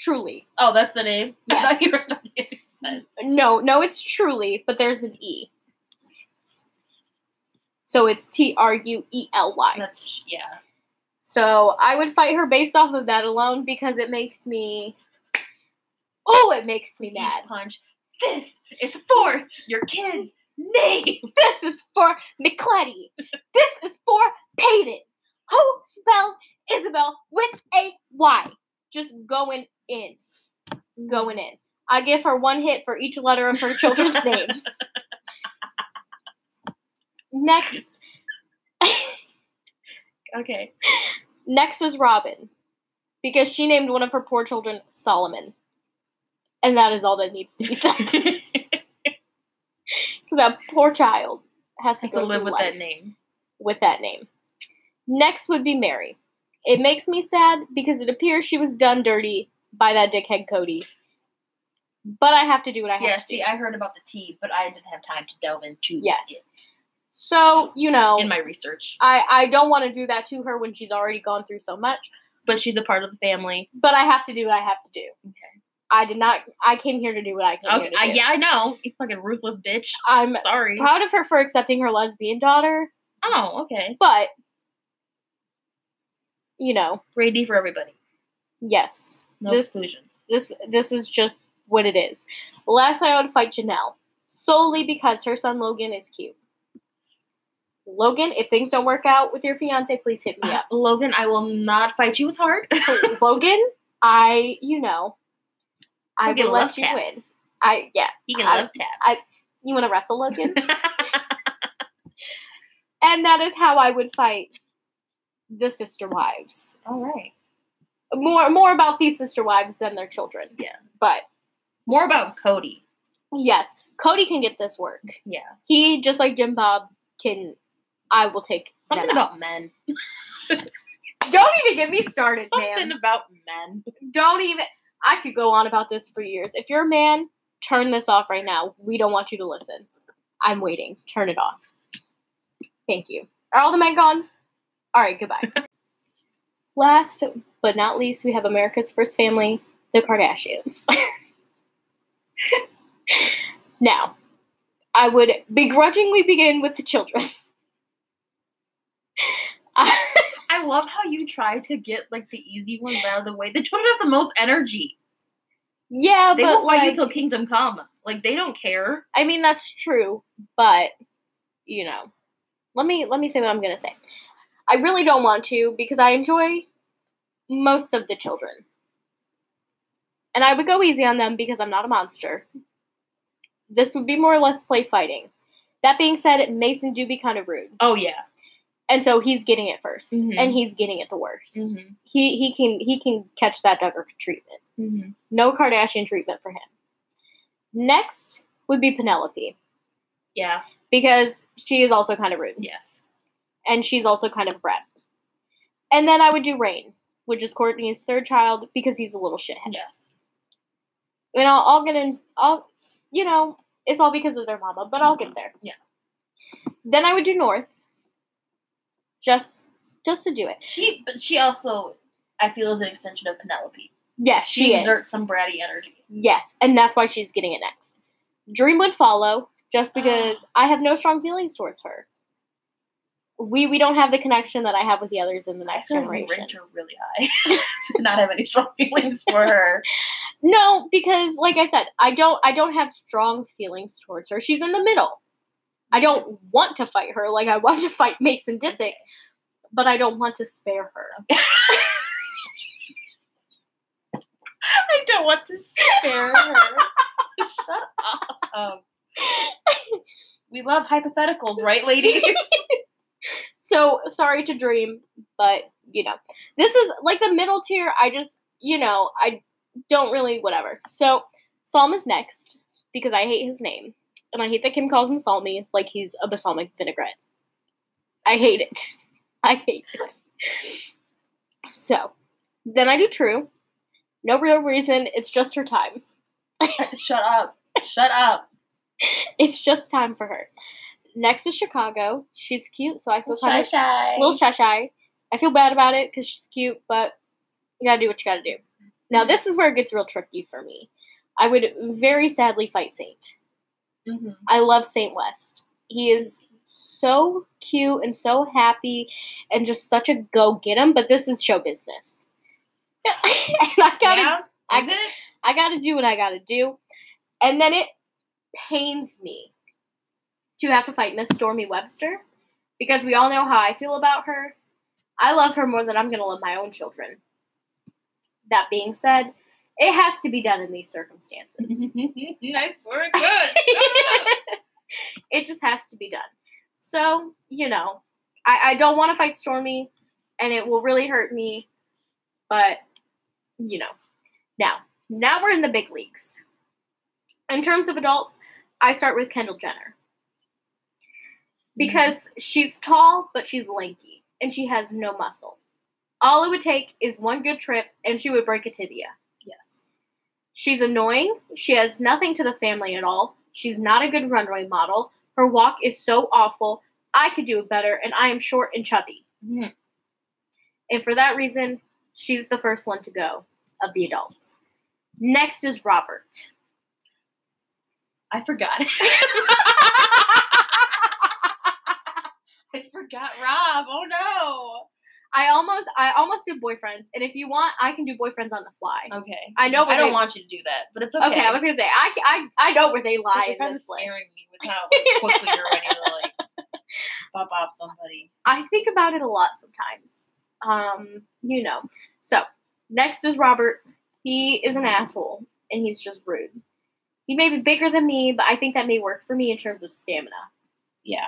Truly. Oh, that's the name. I Yes. thought you were starting to make sense. No, no, it's truly, but there's an E. So it's T R U E L Y. That's yeah. So I would fight her based off of that alone because it makes me. Oh, it makes me mad. punch. This is for your kid's name. This is for Mykelti. This is for Paedon. Who spells Isabel with a Y? Just going in. Going in. I give her one hit for each letter of her children's names. Next. Okay. Next is Robyn. Because she named one of her poor children Solomon. And that is all that needs to be said. That poor child has to Has to live with that name. with that name. Next would be Meri. It makes me sad because it appears she was done dirty by that dickhead Kody. But I have to do what I have Yeah, to see, do. I heard about the tea, but I didn't have time to delve into Yes. it So, you know, in my research. I, I don't want to do that to her when she's already gone through so much. But she's a part of the family. But I have to do what I have to do. Okay. I did not. I came here to do what I came Okay, I, do. yeah, I know. You fucking ruthless bitch. I'm sorry. proud of her for accepting her lesbian daughter, Oh, okay. but you know, D for everybody. yes, No this exclusions. This this is just what it is. Last I would fight Janelle solely because her son Logan is cute. Logan, if things don't work out with your fiance, please hit me uh, up. Logan, I will not fight you as hard. Logan, I you know, I will let you taps. win. I yeah. He can I- love taps. I- You want to wrestle Logan? and that is how I would fight the sister wives. All right. More more about these sister wives than their children. Yeah. But More about Kody. yes, Kody can get this work. Yeah. He just like Jim Bob can. I will take Something about men. Don't even get me started, man. Something about men. Don't even. I could go on about this for years. If you're a man, turn this off right now. We don't want you to listen. I'm waiting. Turn it off. Thank you. Are all the men gone? All right, goodbye. Last but not least, we have America's first family, the Kardashians. now, I would begrudgingly begin with the children. I love how you try to get like the easy ones out of the way. The children have the most energy. yeah, They but fight like, you till kingdom come. Like they don't care. I mean that's true, but you know, let me let me say what I'm gonna say. I really don't want to because I enjoy most of the children, and I would go easy on them because I'm not a monster. This would be more or less play fighting. That being said, Mason do be kind of rude, Oh yeah. And so he's getting it 1st Mhm. and he's getting it the worst. Mm-hmm. He he can he can catch that Duggar treatment. Mm-hmm. No Kardashian treatment for him. Next would be Penelope Yeah. because she is also kind of rude. Yes. and she's also kind of brat. And then I would do Reign, which is Kourtney's third child, because he's a little shithead. Yes. And I'll, I'll get in, I'll, you know, it's all because of their mama, but I'll get there. Yeah. Then I would do North, just, just to do it. She, but she also, I feel, is an extension of Penelope. Yes, She, she, is. exerts some bratty energy. Yes, and that's why she's getting it next. Dream would follow, just because I have no strong feelings towards her. We we don't have the connection that I have with the others in the next generation. ranked her really high. not have any strong feelings for her. No, because like I said, I don't I don't have strong feelings towards her. She's in the middle. I don't want to fight her like I want to fight Mason Disick, but I don't want to spare her. I don't want to spare her. Shut up. we love hypotheticals, right, ladies? So sorry to dream, but you know, this is like the middle tier. I just, you know, I don't really whatever. So Psalm is next because I hate his name. And I hate that Kim calls him Salmi like he's a balsamic vinaigrette. I hate it. I hate it. So then I do True. No real reason. It's just her time. Shut up. Shut up. It's just time for her. Next is Chicago. She's cute, so I feel kind of shy. a little shy shy. I feel bad about it because she's cute, but you gotta do what you gotta do. Now this is where it gets real tricky for me. I would very sadly fight Saint. Mhm. I love Saint West. He is so cute and so happy and just such a go get him. But this is show business, and I gotta Yeah? I- it? I gotta do what I gotta do. And then it pains me to have to fight Miss Stormi Webster because we all know how I feel about her. I love her more than I'm gonna love my own children. That being said, it has to be done in these circumstances. nice work. Good. it just has to be done. So, you know, I, I don't want to fight Stormi, and it will really hurt me, but, you know. Now, now we're in the big leagues. In terms of adults, I start with Kendall Jenner. Because she's tall, but she's lanky, and she has no muscle. All it would take is one good trip, and she would break a tibia. She's annoying. She has nothing to the family at all. She's not a good runway model. Her walk is so awful. I could do it better, and I am short and chubby. Mhm. And for that reason, she's the first one to go of the adults. Next is Robert. I forgot. I forgot Rob. Oh no. I almost I almost did boyfriends, and if you want, I can do boyfriends on the fly. Okay. I know where I don't they- want you to do that, but it's okay. Okay, I was gonna say I, I I know where they lie in this scaring me with how quickly you're ready to like pop off somebody. I think about it a lot sometimes. Um, you know. So next is Robert. He is an asshole, and he's just rude. He may be bigger than me, but I think that may work for me in terms of stamina. Yeah.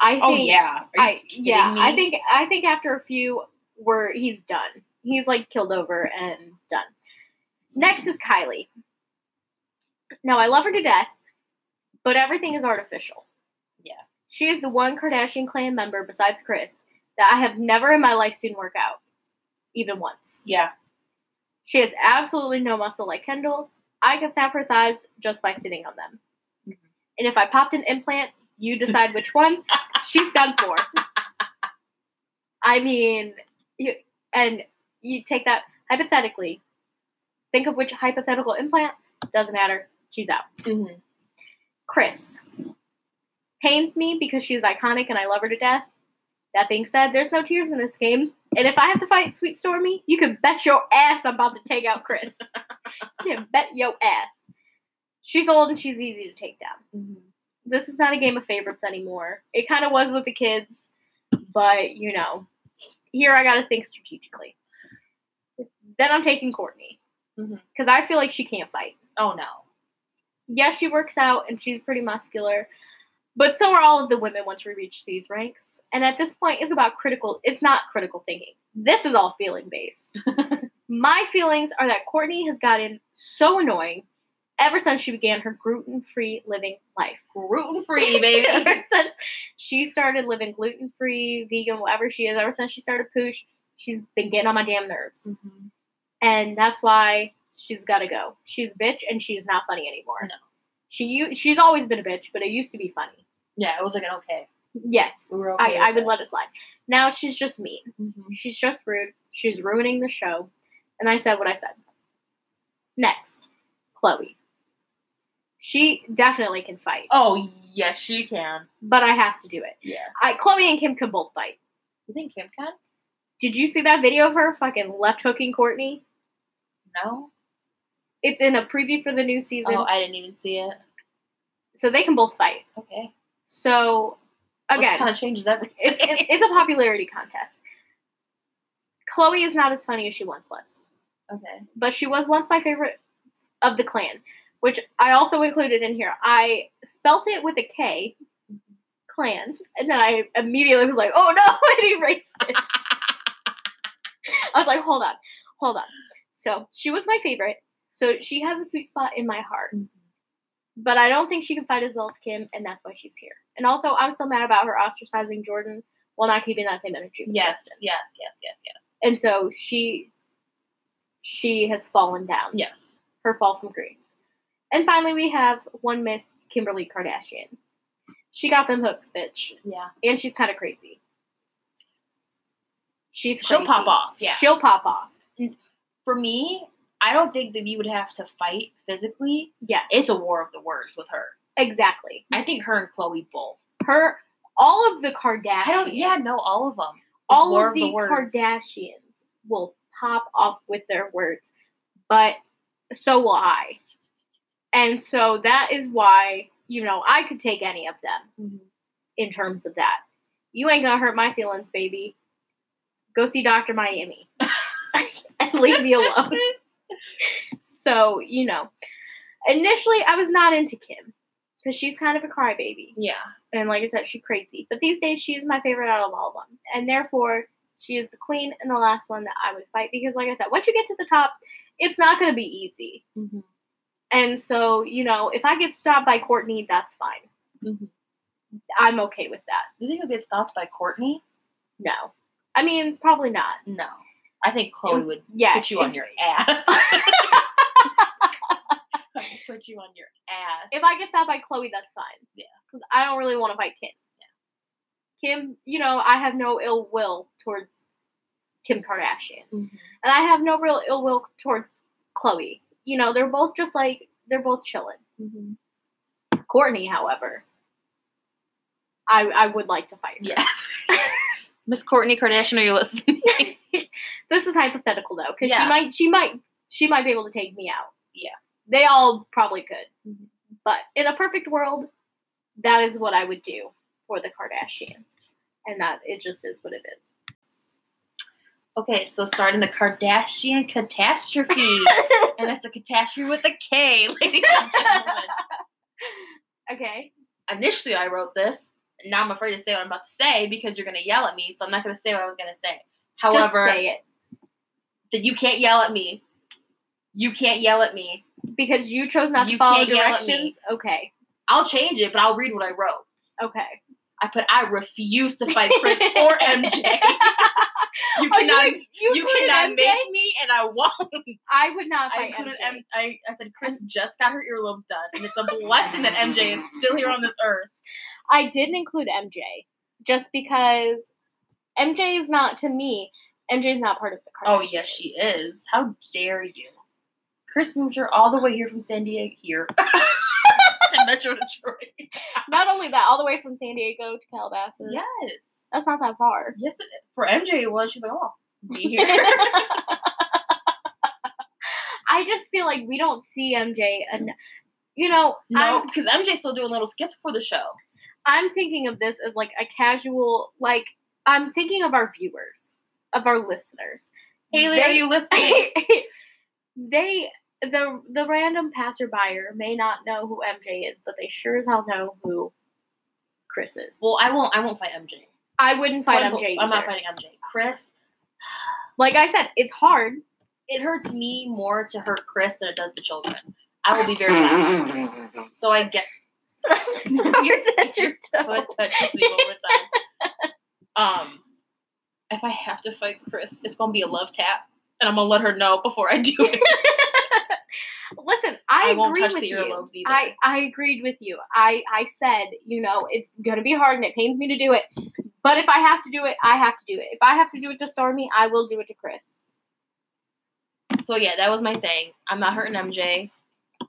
I think, Oh yeah. I yeah, me? I think I think after a few, where he's done. He's like killed over and done. Next is Kylie. Now I love her to death, but everything is artificial. Yeah. She is the one Kardashian clan member besides Kris that I have never in my life seen work out, even once. Yeah. She has absolutely no muscle like Kendall. I can snap her thighs just by sitting on them. Mhm. And if I popped an implant, you decide which one. She's done for. I mean, you, and you take that hypothetically. Think of which hypothetical implant. Doesn't matter. She's out. Mm-hmm. Kris pains me because she's iconic and I love her to death. That being said, there's no tears in this game. And if I have to fight Sweet Stormi, you can bet your ass I'm about to take out Kris. you can bet your ass. She's old and she's easy to take down. Mm-hmm. This is not a game of favorites anymore. It kind of was with the kids, but you know, here I gotta think strategically. Then I'm taking Kourtney mm-hmm. because I feel like she can't fight Oh no. yes, she works out and she's pretty muscular, but so are all of the women once we reach these ranks. And at this point, it's about critical. It's not critical thinking. This is all feeling based. My feelings are that Kourtney has gotten so annoying ever since she began her gluten free living life. Gluten free, baby. ever since she started living gluten free, vegan, whatever she is, ever since she started poosh, she's been getting on my damn nerves. Mhm. And that's why she's got to go. She's a bitch and she's not funny anymore. No. She she's always been a bitch, but it used to be funny. Yeah, it was like an okay. Yes, We were okay. I, I would it. let it slide. Now she's just mean. Mhm. She's just rude. She's ruining the show. And I said what I said. Next, Khloé. She definitely can fight, Oh yes, she can. but I have to do it. Yeah. I, Khloé and Kim can both fight. You think Kim can? Did you see that video of her fucking left hooking Kourtney? No. It's in a preview for the new season. Oh, I didn't even see it. so they can both fight. Okay. So again, kind of changes everything. it's, it's it's a popularity contest. Khloé is not as funny as she once was, okay. but she was once my favorite of the clan, which I also included in here. I spelt it with a K, clan, and then I immediately was like, "Oh no!" and erased it. I was like, "Hold on, hold on." So she was my favorite. So she has a sweet spot in my heart. Mm-hmm. But I don't think she can fight as well as Kim, and that's why she's here. And also, I'm still mad about her ostracizing Jordyn while not keeping that same energy. with Yes, Kristen. yes, yes, yes, yes. And so she she has fallen down. Yes. Her fall from grace. And finally, we have one Miss Kimberly Kardashian. She got them hooks, bitch, Yeah. and she's kind of crazy. She's She'll pop off. Yeah. She'll pop off. For me, I don't think that you would have to fight physically. Yes, It's a war of the words with her. exactly I think her and Khloé both. her. All of the Kardashians. I don't. Yeah, no, all of them. It's all of the, words. Kardashians will pop off with their words, but so will I. And so that is why, you know, I could take any of them Mhm. in terms of that. You ain't gonna hurt my feelings, baby. Go see Dr. Miami and leave me alone. so, you know, initially I was not into Kim because she's kind of a crybaby Yeah. and like I said, she's crazy. But these days, she is my favorite out of all of them, and therefore, she is the queen and the last one that I would fight because, like I said, once you get to the top, it's not going to be easy. Mm-hmm. And so, you know, if I get stopped by Kourtney, that's fine. Mhm. I'm okay with that. Do you think you'll get stopped by Kourtney? No, I mean, probably not. No. I think Khloé would Yeah, put you on your ass. put you on your ass. If I get stopped by Khloé, that's fine. Yeah. because I don't really want to fight Kim. Yeah. Kim, you know, I have no ill will towards Kim Kardashian. Mhm. And I have no real ill will towards Khloé. You know, they're both just like they're both chilling. Mhm. Kourtney, however, I I would like to fight her. Yes. Miss Kourtney Kardashian, are you listening? this is hypothetical though, because Yeah. she might she might she might be able to take me out. Yeah. They all probably could. But in a perfect world, that is what I would do for the Kardashians. And that it just is what it is. Okay, so starting the Kardashian catastrophe. and that's a catastrophe with a K, ladies and gentlemen. okay. Initially, I wrote this. and Now I'm afraid to say what I'm about to say because you're going to yell at me, so I'm not going to say what I was going to say. Just However, say it. that you can't yell at me. You can't yell at me. Because you chose not to follow can't yell at me. directions. Okay. I'll change it, but I'll read what I wrote. Okay. I put I refuse to fight Kris or MJ. You Oh, cannot you, you, you cannot MJ? make me and I won't. I would not I fight included MJ. M- I, I said Kris just got her earlobes done, and it's a blessing that MJ is still here on this earth. I didn't include MJ just because MJ is not to me. MJ is not part of the oh, Kardashians. Oh yes, she is. How dare you? Kris moved her all the way here from San Diego here to Metro Detroit. Not only that, all the way from San Diego to Calabasas. Yes, That's not that far. yes. It, for MJ, it was. She's like, oh, be here. I just feel like we don't see MJ and you know, no, because MJ's still doing little skits for the show. I'm thinking of this as like a casual like I'm thinking of our viewers, of our listeners. Haley, They- are you listening? they the the random passerby may not know who MJ is, but they sure as hell know who Kris is. well, I won't. I won't fight MJ. I wouldn't fight Quote, MJ. I'm not fighting MJ. Kris, Like I said, it's hard. it hurts me more to hurt Kris than it does the children. I will be very honest. So I get I'm sorry that your toe. foot touches me all the time. Um, if I have to fight Kris, it's gonna be a love tap, and I'm gonna let her know before I do it. Listen, I, I won't agree touch with the you. earlobes either. I I agreed with you. I I said, you know, it's gonna be hard and it pains me to do it, but if I have to do it, I have to do it. If I have to do it to Stormi, I will do it to Kris. So yeah, that was my thing. I'm not hurting MJ.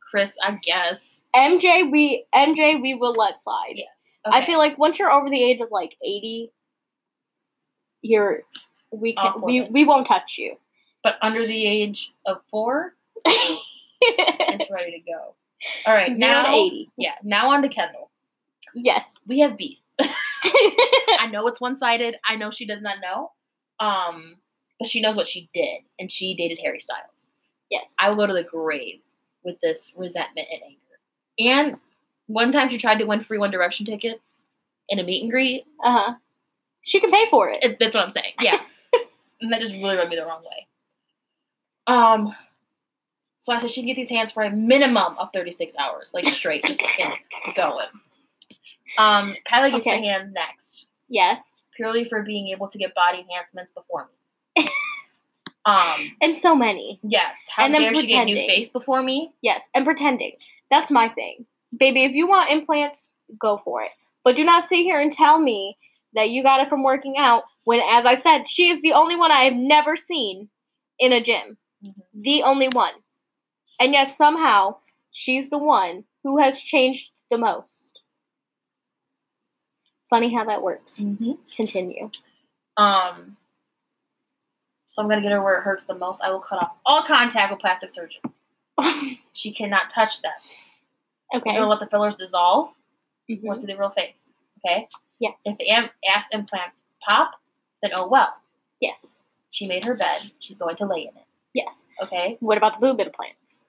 Kris, I guess. MJ, we MJ, we will let slide. Yes. I feel like once you're over the age of like eighty, you're we can we, we won't touch you. But under the age of four, it's ready to go. All right, Zero now to eighty. yeah, now on to Kendall. Yes. We have beef. I know it's one sided. I know she does not know. Um, but she knows what she did, and she dated Harry Styles. yes. I will go to the grave with this resentment and anger. And one time she tried to win free One Direction tickets in a meet and greet. Uh huh. She can pay for it. It, that's what I'm saying. Yeah, and that just really rubbed me the wrong way. Um, so I said she'd get these hands for a minimum of 36 hours, like straight, just fucking going. Um, Kylie gets Okay. the hands next. yes. purely for being able to get body enhancements before me. um, And so many. yes. How And then dare she get a new face before me? Yes. And pretending. That's my thing. Baby, if you want implants, go for it. But do not sit here and tell me that you got it from working out when, as I said, she is the only one I have never seen in a gym. The only one. And yet somehow she's the one who has changed the most. Funny how that works. Mm-hmm. Continue. Um, so I'm gonna get her where it hurts the most. I will cut off all contact with plastic surgeons. She cannot touch them. okay. I'm gonna let the fillers dissolve. Mhm. We'll see the real face. Okay. Yes. If the am- ass implants pop, then oh well. Yes. She made her bed. She's going to lay in it. Yes. Okay. What about the boob implants?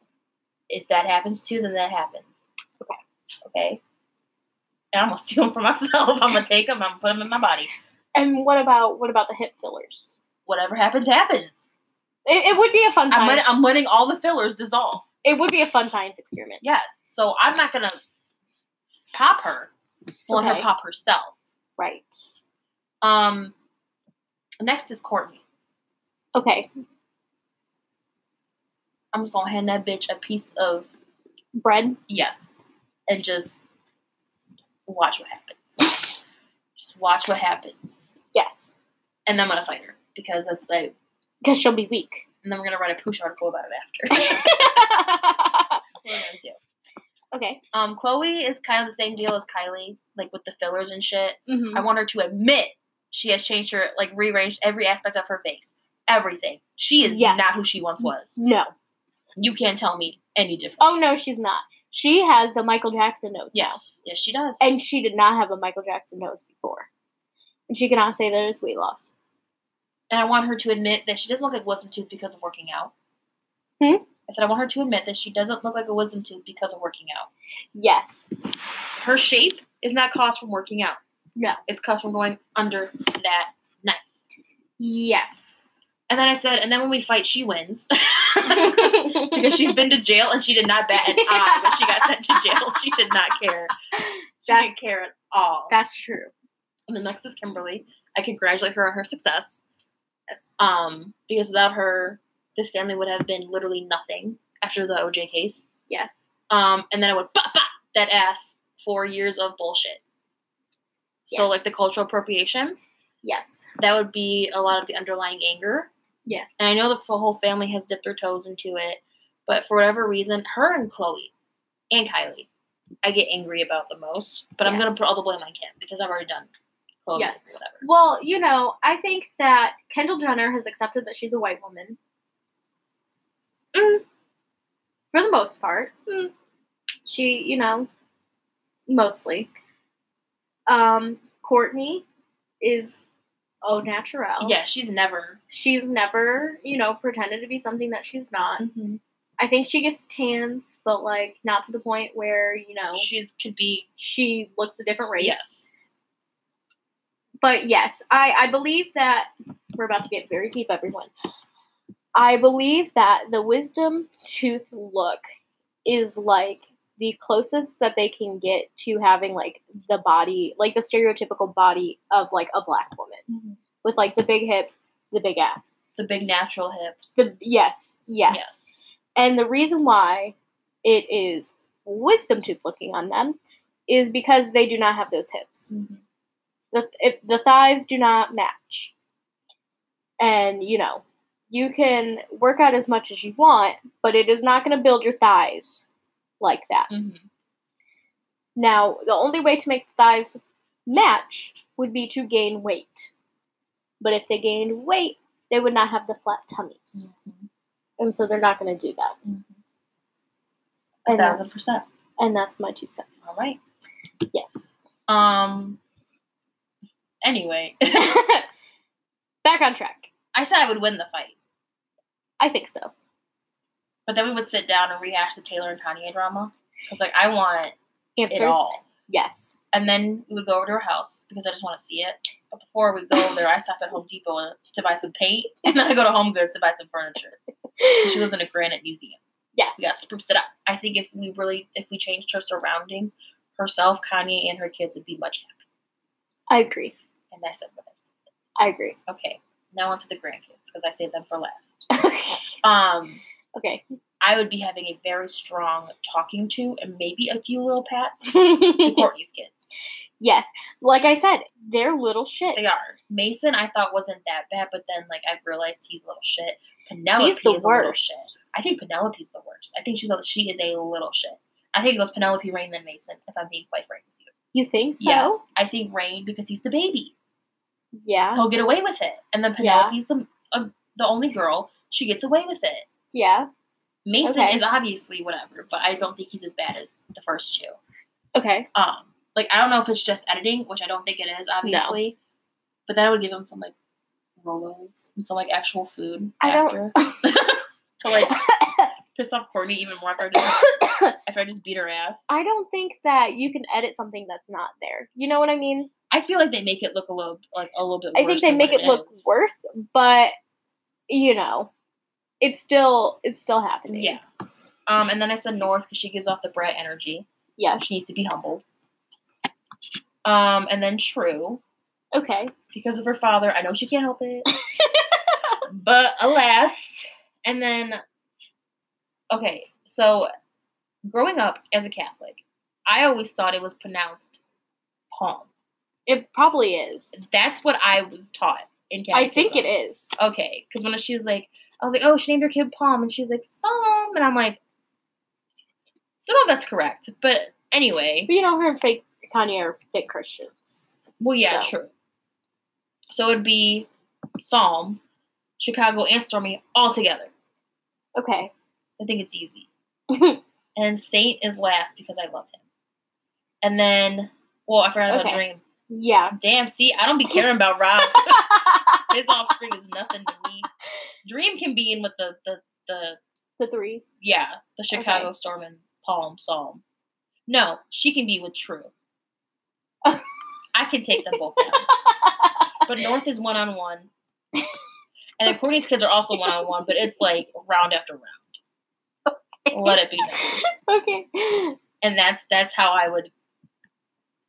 If that happens too, then that happens. Okay. Okay. And I'm gonna steal them for myself. I'm gonna take them. I'm gonna put them in my body. And what about what about the hip fillers? Whatever happens, happens. It, it would be a fun I'm letting, I'm letting all the fillers dissolve. it would be a fun science experiment. Yes. So I'm not gonna pop her. Let Okay. her pop herself. Right. Um. Next is Kourtney. Okay. I'm just gonna hand that bitch a piece of Bread. yes, and just watch what happens. just watch what happens, Yes. and then I'm gonna fight her because that's the. Because she'll be weak. And then we're gonna write a Poosh article about it after. That's what we're gonna do. okay. Um, Khloé is kind of the same deal as Kylie, like with the fillers and shit. hmm I want her to admit She has changed her, like rearranged every aspect of her face, everything. She is Yes. not who she once was. No. You can't tell me any different. Oh no, she's not. She has the Michael Jackson nose. now. yes, yes, she does. And she did not have a Michael Jackson nose before. And she cannot say that it's weight loss. And I want her to admit that she doesn't look like wisdom tooth because of working out. Hmm? I said I want her to admit that she doesn't look like a wisdom tooth because of working out. Yes. Her shape is not caused from working out. No. It's caused from going under that knife. Yes. And then I said, and then when we fight, she wins. because she's been to jail and she did not bat an eye when she got sent to jail. She did not care. She That's- didn't care at all. That's true. and the next is Kimberly. I congratulate her on her success. Yes. Um, because without her, this family would have been literally nothing after the OJ case. Yes. Um, and then I would pop, pop that ass for years of bullshit. So like the cultural appropriation, Yes. that would be a lot of the underlying anger. Yes. And I know the whole family has dipped their toes into it, but for whatever reason, her and Khloé and Kylie, I get angry about the most. But I'm gonna put all the blame on Kim because I've already done Khloé. Yes. Whatever. Well, you know, I think that Kendall Jenner has accepted that she's a white woman. Mm. For the most part. Mm. She, you know, mostly. Um, Kourtney is Oh, au naturel. Yeah, she's never. She's never, you know, pretended to be something that she's not. Mm-hmm. I think she gets tans, but like not to the point where, you know, she could be. she looks a different race. Yes. But yes, I, I believe that we're about to get very deep, everyone. I believe that the wisdom tooth look is like the closest that they can get to having like the body, like the stereotypical body of like a black woman with like the big hips, the big ass. The big natural hips. The yes, yes. And the reason why it is wisdom tooth looking on them is because they do not have those hips Mhm. the if the thighs do not match. And you know, you can work out as much as you want, but it is not going to build your thighs like that. Mhm. Now, the only way to make the thighs match would be to gain weight. But if they gained weight, they would not have the flat tummies. Mhm. And so they're not going to do that. Mhm. A And thousand percent. and that's my two cents. All right. Yes. Um. Anyway, Back on track. I said I would win the fight, I think so. But then we would sit down and rehash the Taylor and Kanye drama because, like, I want Answers? it all. Yes. And then we would go over to her house because I just want to see it. But before we go over there, I stop at Home Depot to buy some paint, and then I go to Home Goods to buy some furniture. She lives in a granite museum. Yes. We got to spruce it up. I think if we really, if we changed her surroundings, herself, Kanye, and her kids would be much happier. I agree. And I said what I said. I agree. Okay, now on to the grandkids because I saved them for last. Um, okay. I would be having a very strong talking to and maybe a few little pats to Kourtney's kids. yes. Like I said, they're little shits. They are. Mason, I thought wasn't that bad, but then like I've realized he's a little shit. Penelope He's the is a little worst. shit. I think Penelope's the worst. I think she's a, she is a little shit. I think it was Penelope Reign than Mason, if I'm being quite frank with you. You think so? Yes, I think Reign because he's the baby. Yeah. He'll get away with it, and then Yeah. Penelope's the uh, the only girl. She gets away with it. Yeah. Mason Okay. is obviously whatever, but I don't think he's as bad as the first two. Okay. Um, like I don't know if it's just editing, which I don't think it is, obviously. But then I would give him some like Rolos and some like actual food I after don't. to like piss off Kourtney even more after I just, after I just beat her ass. I don't think that you can edit something that's not there. You know what I mean? I feel like they make it look a little like a little bit. I think they make what it look worse, but you know, it's still it's still happening. Yeah. Um, and then I said North because she gives off the brat energy. Yeah, She needs to be humbled. Um, and then True Okay. because of her father. I know she can't help it, but alas. And then, okay, so growing up as a Catholic, I always thought it was pronounced Palm. It probably is. That's what I was taught in Catholic. I think it is. Okay, because when she was like, I was like, oh, she named her kid Palm, and she's like, Psalm, and I'm like, don't know if that's correct, but anyway, But you know, her and fake Kanye are fake Christians. well, yeah, So. true. So it'd be Psalm, Chicago, and Stormi all together. Okay. I think it's easy. and Saint is last because I love him. And then, well, I forgot about Okay. Dream. Yeah. Damn, see, I don't be caring about Rob. His offspring is nothing to me. Dream can be in with the the the the threes. yeah the Chicago Okay. Storm and Palm Psalm. No, she can be with True. I can take them both down. But North is one on one, and then Kourtney's kids are also one on one, but it's like round after round. Let it be known. okay. And that's that's how I would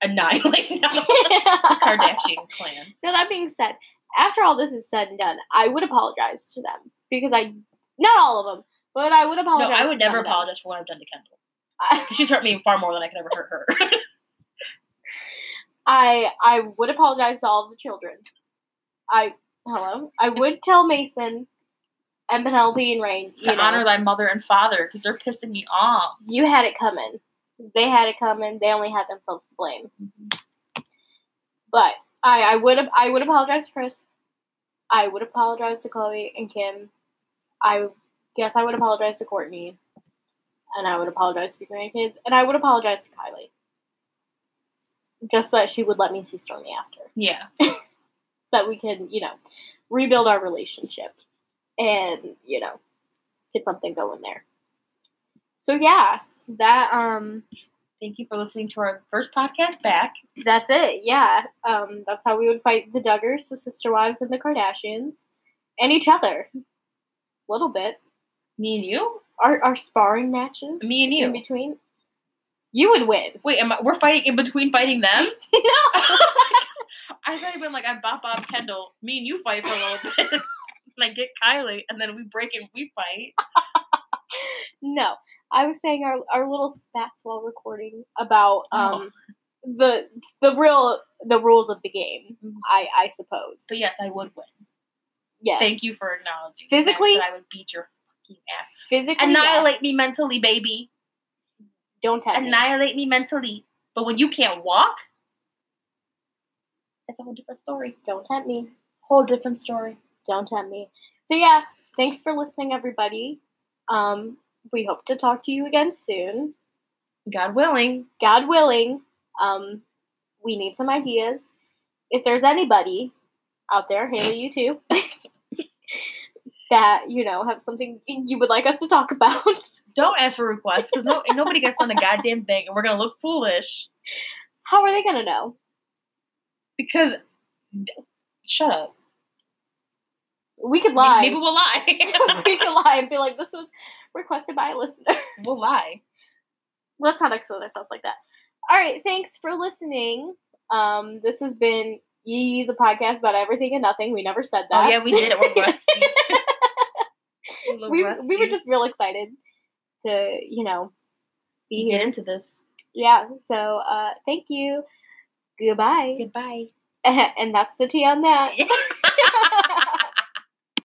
annihilate the Kardashian clan. Now that being said, after all this is said and done, I would apologize to them because I, not all of them, but I would apologize. No. I would to never apologize for what I've done to Kendall. I, She's hurt me far more than I could ever hurt her. I I would apologize to all of the children. I hello. I would tell Mason and Penelope and Reign. to You know, honor thy mother and father because they're pissing me off. you had it coming. They had it coming. They only had themselves to blame. Mm-hmm. But I, I would have I would apologize to Kris. I would apologize to Khloé and Kim. I guess I would apologize to Kourtney. And I would apologize to the grandkids. And I would apologize to Kylie. Just so that she would let me see Stormi after. Yeah. So that we can, you know, rebuild our relationship and, you know, get something going there. So yeah, that um Thank you for listening to our first podcast back. That's it. Yeah. Um, that's how we would fight the Duggars, the sister wives, and the Kardashians, and each other. A little bit. Me and you? Our our sparring matches. Me and you. in between. You would win. Wait, am I, we're fighting in between fighting them? no. I thought you'd been like, I bop Bob Kendall. Me and you fight for a little bit. and I get Kylie, and then we break and we fight. no. I was saying our our little spats while recording about um the the real the rules of the game. Mhm. I I suppose. But yes, I would win. Yes. Thank you for acknowledging. Physically- that I would beat your fucking ass. Physically. Annihilate yes. me mentally, baby. Don't tempt me. Annihilate me mentally. But when you can't walk, it's a whole different story. Don't tempt me. Whole different story. don't tempt me. So yeah, thanks for listening, everybody. Um, we hope to talk to you again soon, God willing. God willing. Um, we need some ideas. If there's anybody out there, Haley, you too, that you know have something you would like us to talk about, Don't ask for requests because no, nobody gets on the goddamn thing, and we're gonna look foolish how are they gonna know? because. Shut up. We could lie. Maybe we'll lie. we could lie and be like, "This was requested by a listener." we'll lie. let's not expose ourselves like that. All right, thanks for listening. Um, this has been Yee the podcast about everything and nothing. We never said that. Oh yeah, we did it. We're rusty. We're a little we, rusty. we were just real excited to, you know, be get here. into this. Yeah. So uh, thank you. Goodbye. Goodbye. and that's the tea on that. Yeah.